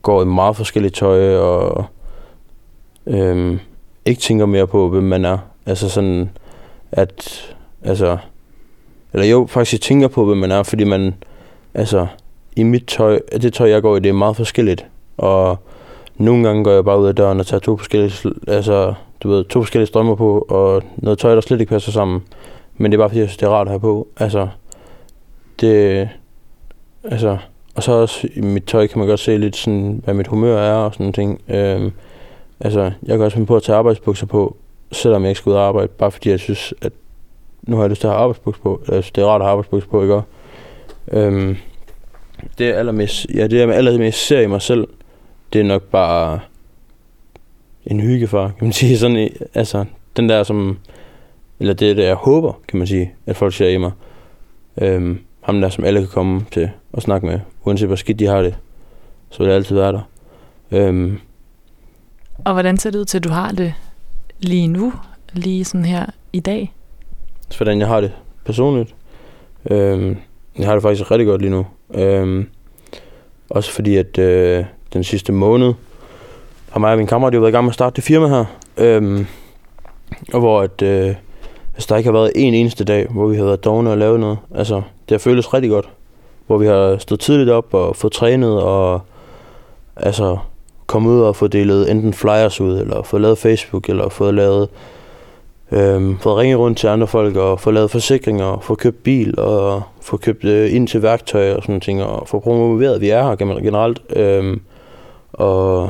går i meget forskellige tøj og øhm, ikke tænker mere på, hvem man er. Altså sådan, at, altså, eller jo, faktisk jeg tænker på, hvem man er, fordi man, altså, i mit tøj, det tøj, jeg går i, det er meget forskelligt. Og nogle gange går jeg bare ud af døren og tager to forskellige, altså, du ved, to forskellige strømmer på, og noget tøj, der slet ikke passer sammen. Men det er bare fordi, jeg synes, det er rart at have på. Altså, det, altså, og så også i mit tøj kan man godt se lidt sådan, hvad mit humør er og sådan ting. Øhm, altså, jeg kan også finde på at tage arbejdsbukser på, selvom jeg ikke skal ud og arbejde, bare fordi jeg synes, at nu har jeg lyst til at have arbejdsbukser på. Jeg synes, det er rart at have arbejdsbukser på, ikke? Øhm, det er allermest, ja, det jeg allermest ser i mig selv, det er nok bare en hyggefar, kan man sige. Sådan, altså, den der som, eller det er det, jeg håber, kan man sige, at folk ser i mig. Øhm, ham der, som alle kan komme til og snakke med, uanset hvor skidt de har det, så vil det altid være der. Øhm, Og hvordan ser det ud til, at du har det lige nu? Lige sådan her i dag? så hvordan jeg har det personligt. Øhm, jeg har det faktisk rigtig godt lige nu. Øhm, også fordi, at øh, den sidste måned har mig og min kammerat har været i gang med at starte det firma her. Øhm, og hvor at, øh, altså, der ikke har været en eneste dag, hvor vi har været dogne og lavet noget. Altså, det har føltes rigtig godt. Hvor vi har stået tidligt op og fået trænet og altså kommet ud og få delet enten flyers ud, eller fået lavet Facebook, eller fået lavet Øhm, fået ringet rundt til andre folk og få lavet forsikringer, få købt bil og få købt øh, ind til værktøj og sådan ting og få promoveret, at vi er her generelt. Øhm, og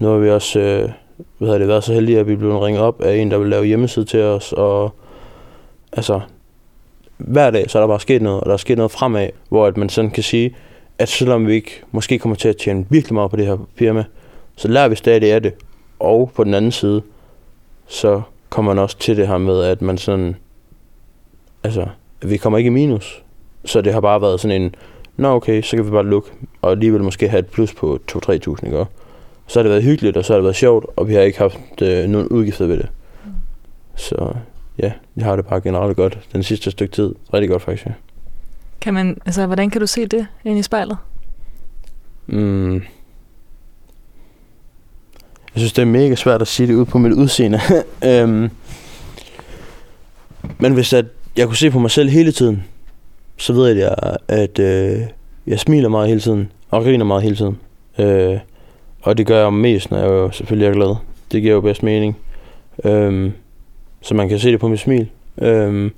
nu har vi også øh, hvad hedder det, været så heldige, at vi blev ringet op af en, der vil lave hjemmeside til os. Og altså, hver dag så er der bare sket noget, og der er sket noget fremad, hvor at man sådan kan sige, at selvom vi ikke måske kommer til at tjene virkelig meget på det her firma, så lærer vi stadig af det. Og på den anden side, så kommer man også til det her med, at man sådan, altså, vi kommer ikke i minus. Så det har bare været sådan en, nå okay, så kan vi bare lukke, og alligevel måske have et plus på 2-3 tusind, ikke? Så har det været hyggeligt, og så har det været sjovt, og vi har ikke haft øh, nogen udgifter ved det. Så ja, jeg har det bare generelt godt den sidste stykke tid. Rigtig godt faktisk, ja. Kan man, altså, hvordan kan du se det ind i spejlet? Mm. Jeg synes, det er mega svært at sige det ud på mit udseende. øhm. Men hvis at jeg kunne se på mig selv hele tiden, så ved jeg, at øh, jeg smiler meget hele tiden, og griner meget hele tiden. Øh, og det gør jeg mest, når jeg jo selvfølgelig er glad. Det giver jo bedst mening. Øhm, så man kan se det på mit smil. Øhm,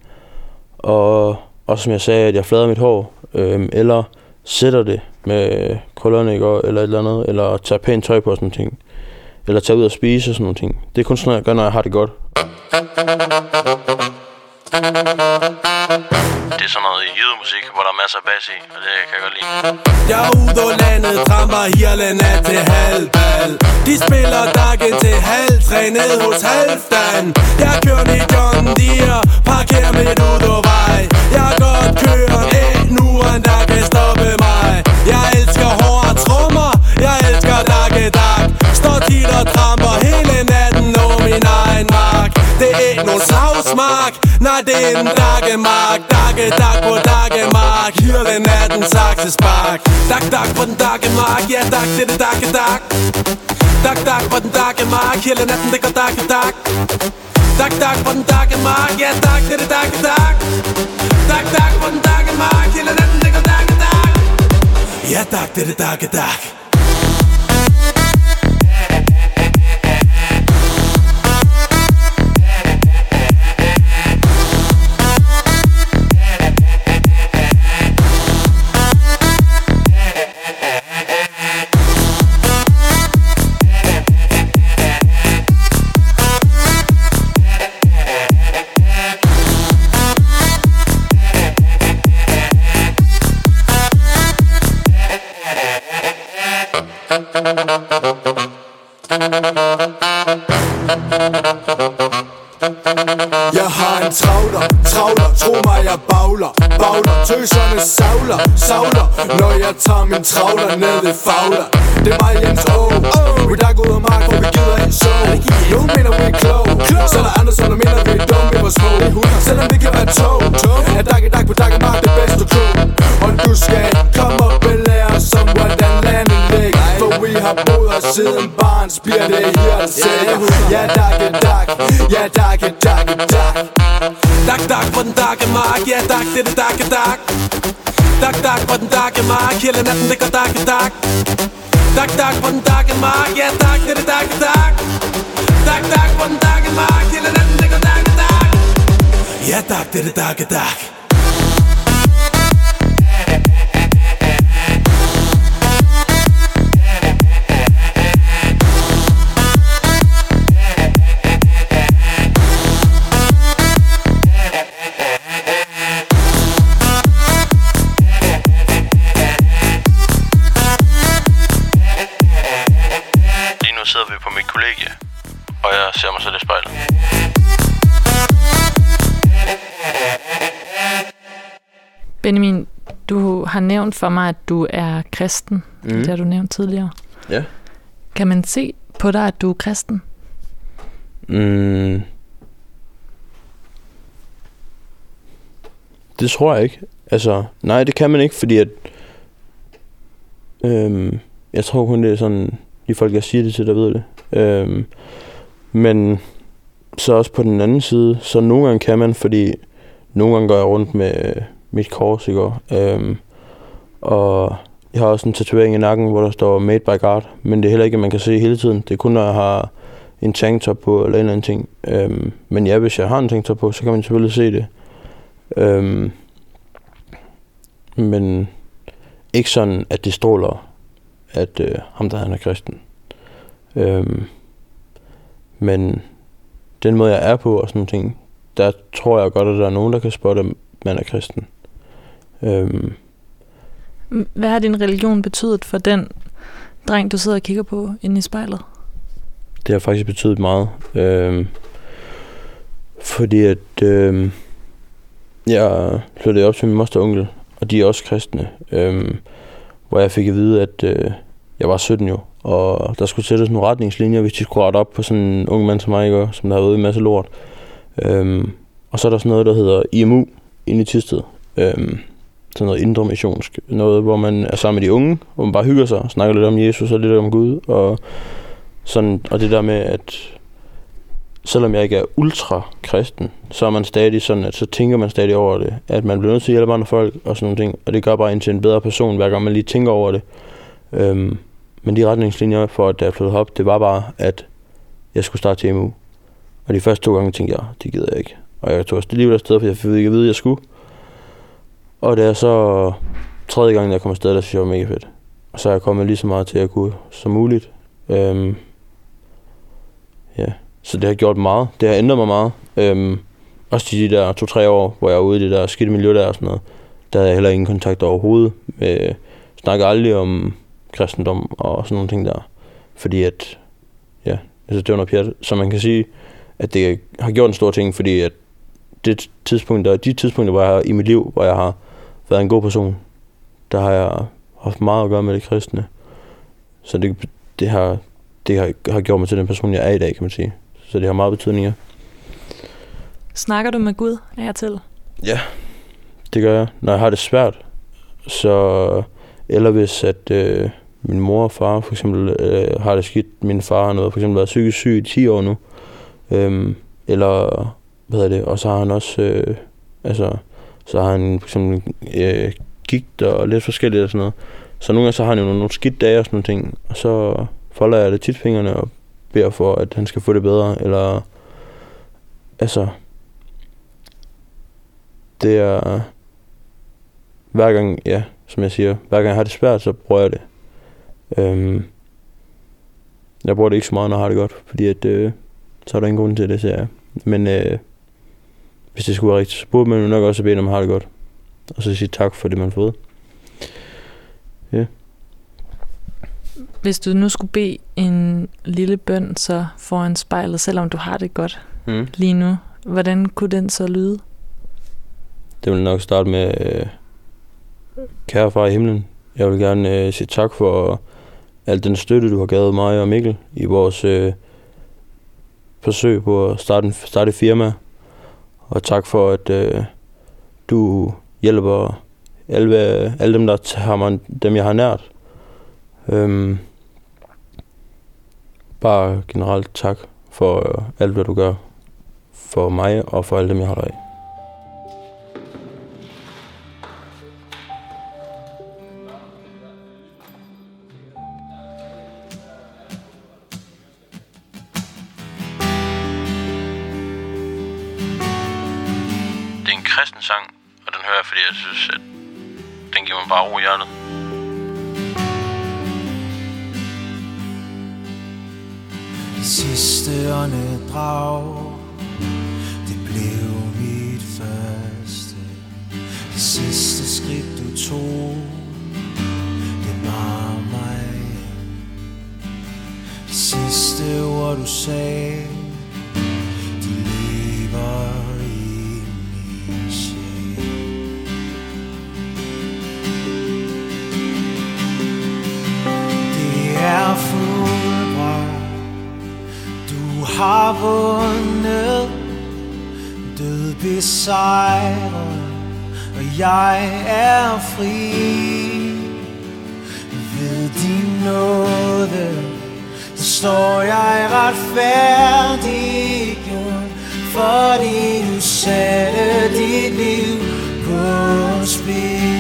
og og som jeg sagde, at jeg flader mit hår, øhm, eller sætter det med krøllerne, ikke? Eller et eller andet, eller tager pænt tøj på og sådan nogle ting. Eller tager ud og spise og sådan nogle ting. Det er kun sådan noget, jeg gør, når jeg har det godt. Det er sådan noget I masser af bass i, og det kan jeg godt lide. Jeg er ude og landet, tramper hirlen af til halvbal De spiller dagen til halv trænet hos Halvdan. Jeg kører i John Deere, parkerer midt ud af vej Jeg er godt kører en nu, der kan stoppe mig. Jeg elsker hårde trommer, jeg elsker dakke dak Står tit og tramper hele natten over min egen mark. Det er ikke nogen savsmark, nej det er en dakkemark Dakke dak på dakkemark, Hyrden er den saksespark Dak dak på den dakkemark, ja dak det er det dakke dak Dak dak på den dakkemark, hele natten det går dakke dak Dak dak på den dakkemark, ja dak det er det dakke dak Dak dak på den dakkemark, hele natten det går dakke dak Ja dak det er det dakke dak Jeg har en travler, travler, tro mig jeg bagler Bagler, tøserne savler, savler. Når jeg tager min travler ned i fagler Det er mig Jens O Vi der går ud af mark, for vi gider ikke så. Nogle mener vi er klog. Så er der andre, som der mener vi er dumme, vi var små Selvom vi kan være tog. Er dak i dak på dak i mark, det bedste klog Og du skal komme og lære vi har boet her siden barns bliver det her selv Ja tak, tak, ja tak, tak, tak Tak, tak Dak på den takke mark, ja tak, det er det takke tak Tak, tak på den takke mark, hele natten det går takke tak Tak, tak på den takke mark, ja tak, det er det takke tak Tak, tak på den takke mark, hele natten det går takke tak Ja tak, det er det takke tak sidder vi på mit kollegie, og jeg ser mig selv i spejlet. Benjamin, du har nævnt for mig, at du er kristen. Mm. Det har du nævnt tidligere. Ja. Kan man se på dig, at du er kristen? Mm. Det tror jeg ikke. Altså, nej, det kan man ikke, fordi at... Øhm, jeg tror kun, det er sådan... De folk, jeg siger det til, der ved det. Øhm, men så også på den anden side, så nogle gange kan man, fordi nogle gange går jeg rundt med øh, mit kors, i går. Øhm, og jeg har også en tatovering i nakken, hvor der står Made by God, men det er heller ikke, at man kan se hele tiden. Det er kun, når jeg har en tanktop på, eller en eller anden ting. Øhm, men ja, hvis jeg har en tanktop på, så kan man selvfølgelig se det. Øhm, men ikke sådan, at det stråler, at øh, ham der han er kristen. Øhm, men den måde, jeg er på og sådan ting, der tror jeg godt, at der er nogen, der kan spotte, at man er kristen. Øhm, Hvad har din religion betydet for den dreng, du sidder og kigger på inde i spejlet? det har faktisk betydet meget. Øhm, fordi at øhm, jeg flyttede op til min moster og onkel, og de er også kristne. Øhm, hvor jeg fik at vide, at øh, jeg var 17 jo, og der skulle sættes nogle retningslinjer, hvis de skulle rette op på sådan en ung mand som mig, ikke, som der har været en masse lort. Øhm, og så er der sådan noget, der hedder IMU inde i Tisted. Øhm, sådan noget indre missionsk. Noget, hvor man er sammen med de unge, hvor man bare hygger sig og snakker lidt om Jesus og lidt om Gud. Og, sådan, og det der med, at selvom jeg ikke er ultra kristen, så er man stadig sådan, at så tænker man stadig over det. At man bliver nødt til at hjælpe andre folk og sådan nogle ting. Og det gør bare en til en bedre person, hver gang man lige tænker over det. Øhm, men de retningslinjer for, at jeg flyttede op, det var bare, at jeg skulle starte til MU. Og de første to gange tænkte jeg, det gider jeg ikke. Og jeg tog også alligevel afsted, for jeg fik ikke at vide, at jeg skulle. Og det er så tredje gang, jeg kommer afsted, der synes jeg var mega fedt. Og så er jeg kommet lige så meget til at kunne som muligt. Øhm, ja, så det har gjort meget. Det har ændret mig meget. Øhm, også de der to-tre år, hvor jeg var ude i det der skidte miljø der og sådan noget. Der havde jeg heller ingen kontakt overhovedet. Øh, snakker aldrig om kristendom og sådan nogle ting der. Fordi at, ja, altså det var noget pjat. Så man kan sige, at det har gjort en stor ting, fordi at det tidspunkt, der, de tidspunkter, hvor jeg har, i mit liv, hvor jeg har været en god person, der har jeg haft meget at gøre med det kristne. Så det, det, har, det har, har gjort mig til den person, jeg er i dag, kan man sige. Så det har meget betydning, ja. Snakker du med Gud af og til? Ja, det gør jeg. Når jeg har det svært, så... Eller hvis at øh, min mor og far for eksempel øh, har det skidt. Min far har noget, for eksempel været psykisk syg i 10 år nu. Øhm, eller, hvad hedder det, og så har han også, øh, altså, så har han for eksempel øh, gigt og lidt forskelligt og sådan noget. Så nogle gange så har han jo nogle, nogle skidt dage og sådan nogle ting, og så folder jeg det tit fingrene og beder for, at han skal få det bedre, eller, altså, det er, hver gang, ja, som jeg siger, hver gang jeg har det svært, så bruger jeg det. Øhm, jeg bruger det ikke så meget, når jeg har det godt, fordi at, øh, så er der ingen grund til det, siger jeg. Men øh, hvis det skulle være rigtigt, så burde man jo nok også bede, når man har det godt. Og så sige tak for det, man har fået. Hvis du nu skulle bede en lille bøn så foran spejlet, selvom du har det godt Mm. lige nu, hvordan kunne den så lyde? Det vil nok starte med, øh, kære far i himlen, jeg vil gerne øh, sige tak for al den støtte, du har givet mig og Mikkel i vores øh, forsøg på at starte, en, starte et firma. Og tak for, at øh, du hjælper alle, alle dem, der har mig, dem, jeg har nært. Øhm, bare generelt tak for øh, alt, hvad du gør for mig og for alle dem, jeg holder af. Det er en kristen sang, og den hører jeg, fordi jeg synes, at den giver mig bare ro i hjertet. Det sidste åndedrag. Det blev mit første Det sidste skridt du tog. Det var mig De sidste ord du sagde. De lever i min sjæl. Det er har vundet, død besejret, og jeg er fri. Ved din nåde, så står jeg retfærdig fordi du satte dit liv på spil.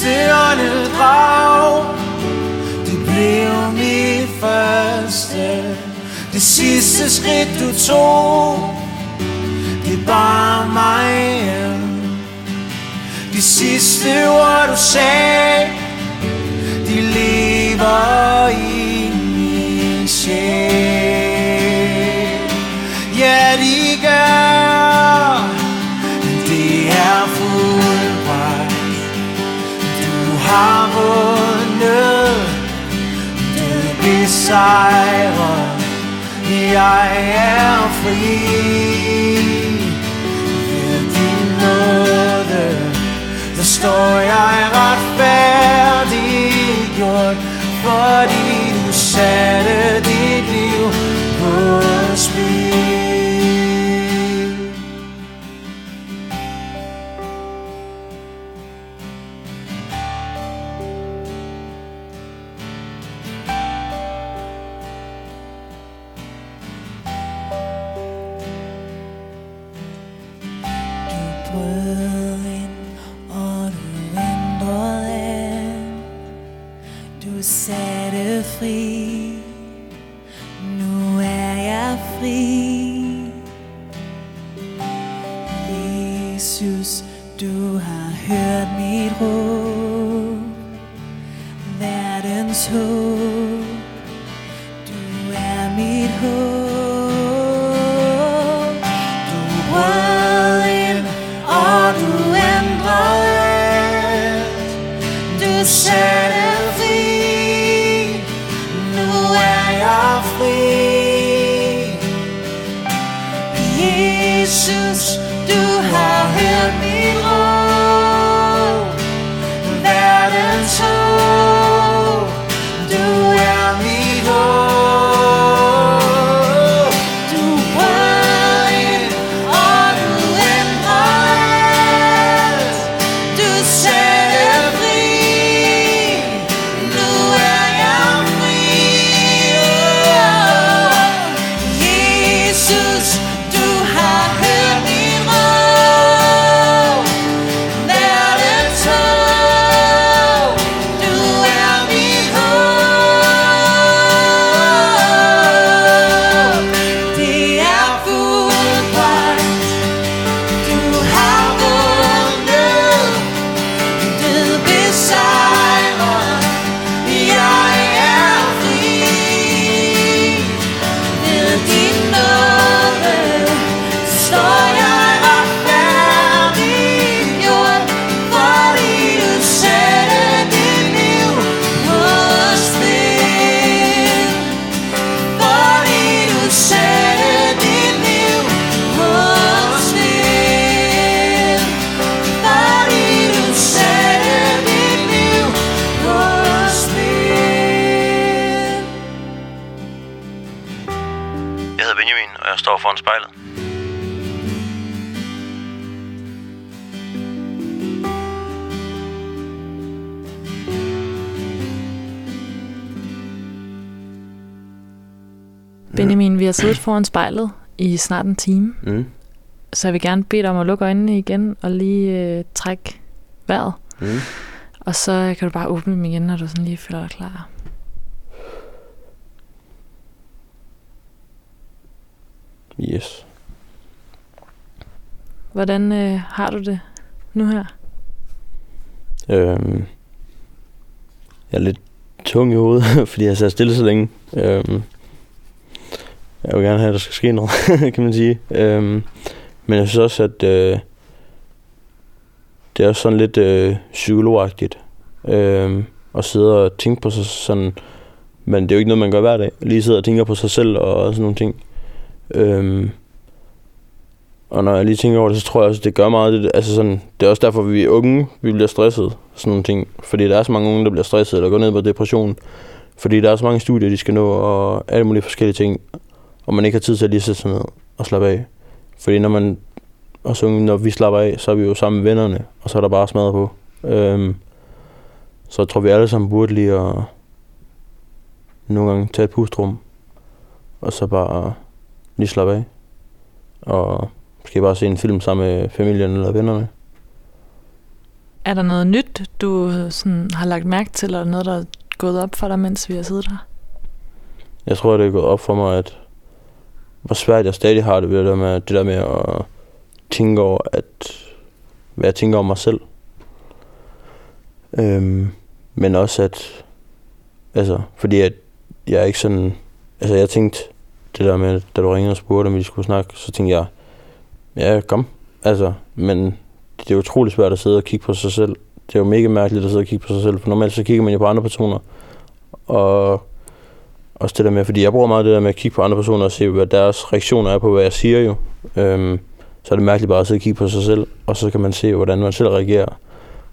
Sidste åndedrag Det blev mit første Det sidste skridt du tog. Det bar mig hjem De sidste ord du sagde De lever i har vundet, du besejrer, jeg er fri. Ved din nåde, der står jeg retfærdiggjort, fordi du satte dit liv på spil. Mit håb. Du er mit håb. Står foran spejlet. Benjamin, vi har siddet foran spejlet i snart en time, Mm. så jeg vil gerne bede dig om at lukke øjnene igen og lige øh, trække vejret. Mm. Og så kan du bare åbne dem igen, når du sådan lige føler dig klar. Yes. Hvordan øh, har du det nu her? Øhm, jeg er lidt tung i hovedet, fordi jeg sad stille så længe. Øhm, jeg vil gerne have, at der skal ske noget, kan man sige. Øhm, men jeg synes også, at øh, det er også sådan lidt øh, psykologagtigt øhm, at sidde og tænke på sig sådan. Men det er jo ikke noget, man gør hver dag. Lige sidde og tænker på sig selv og sådan nogle ting. Øhm, og når jeg lige tænker over det, så tror jeg også, det gør meget. Det, altså sådan, det er også derfor, vi er unge, vi bliver stresset. Sådan nogle ting. Fordi der er så mange unge, der bliver stresset eller går ned på depression. Fordi der er så mange studier, de skal nå, og alle mulige forskellige ting. Og man ikke har tid til at lige sætte sig ned og slappe af. Fordi når man også så når vi slapper af, så er vi jo sammen med vennerne, og så er der bare smadret på. Øhm, så jeg tror, vi alle sammen burde lige at nogle gange tage et pustrum, og så bare lige slappe af. Og måske bare se en film sammen med familien eller vennerne. Er der noget nyt, du sådan har lagt mærke til, eller noget, der er gået op for dig, mens vi har siddet her? Jeg tror, det er gået op for mig, at hvor svært jeg stadig har det ved det der med, det der med at tænke over, at hvad jeg tænker om mig selv. Øhm, men også at, altså, fordi at jeg er ikke sådan, altså jeg tænkte, det der med, da du ringede og spurgte, om vi skulle snakke, så tænkte jeg, ja, kom, altså, men det er utrolig svært at sidde og kigge på sig selv. Det er jo mega mærkeligt at sidde og kigge på sig selv, for normalt så kigger man jo på andre personer, og også det der med, fordi jeg bruger meget det der med at kigge på andre personer og se, hvad deres reaktioner er på, hvad jeg siger jo. Øhm, så er det mærkeligt bare at sidde og kigge på sig selv, og så kan man se, hvordan man selv reagerer.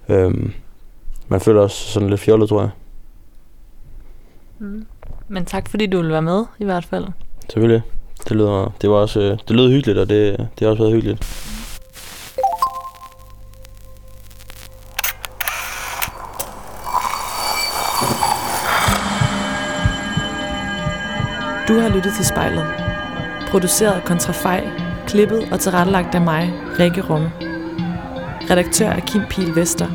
Øhm, man føler også sådan lidt fjollet, tror jeg. Mm. Men tak, fordi du vil være med, i hvert fald. Selvfølgelig. Det, lyder, det, var også, øh, det lød hyggeligt, og det, det har også været hyggeligt. Du har lyttet til spejlet. Produceret Kontrafej, klippet og tilrettelagt af mig, Rikke Rumme. Redaktør er Kim Pil Vester.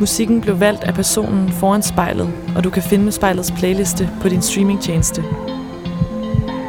Musikken blev valgt af personen foran spejlet, og du kan finde spejlets playliste på din streamingtjeneste.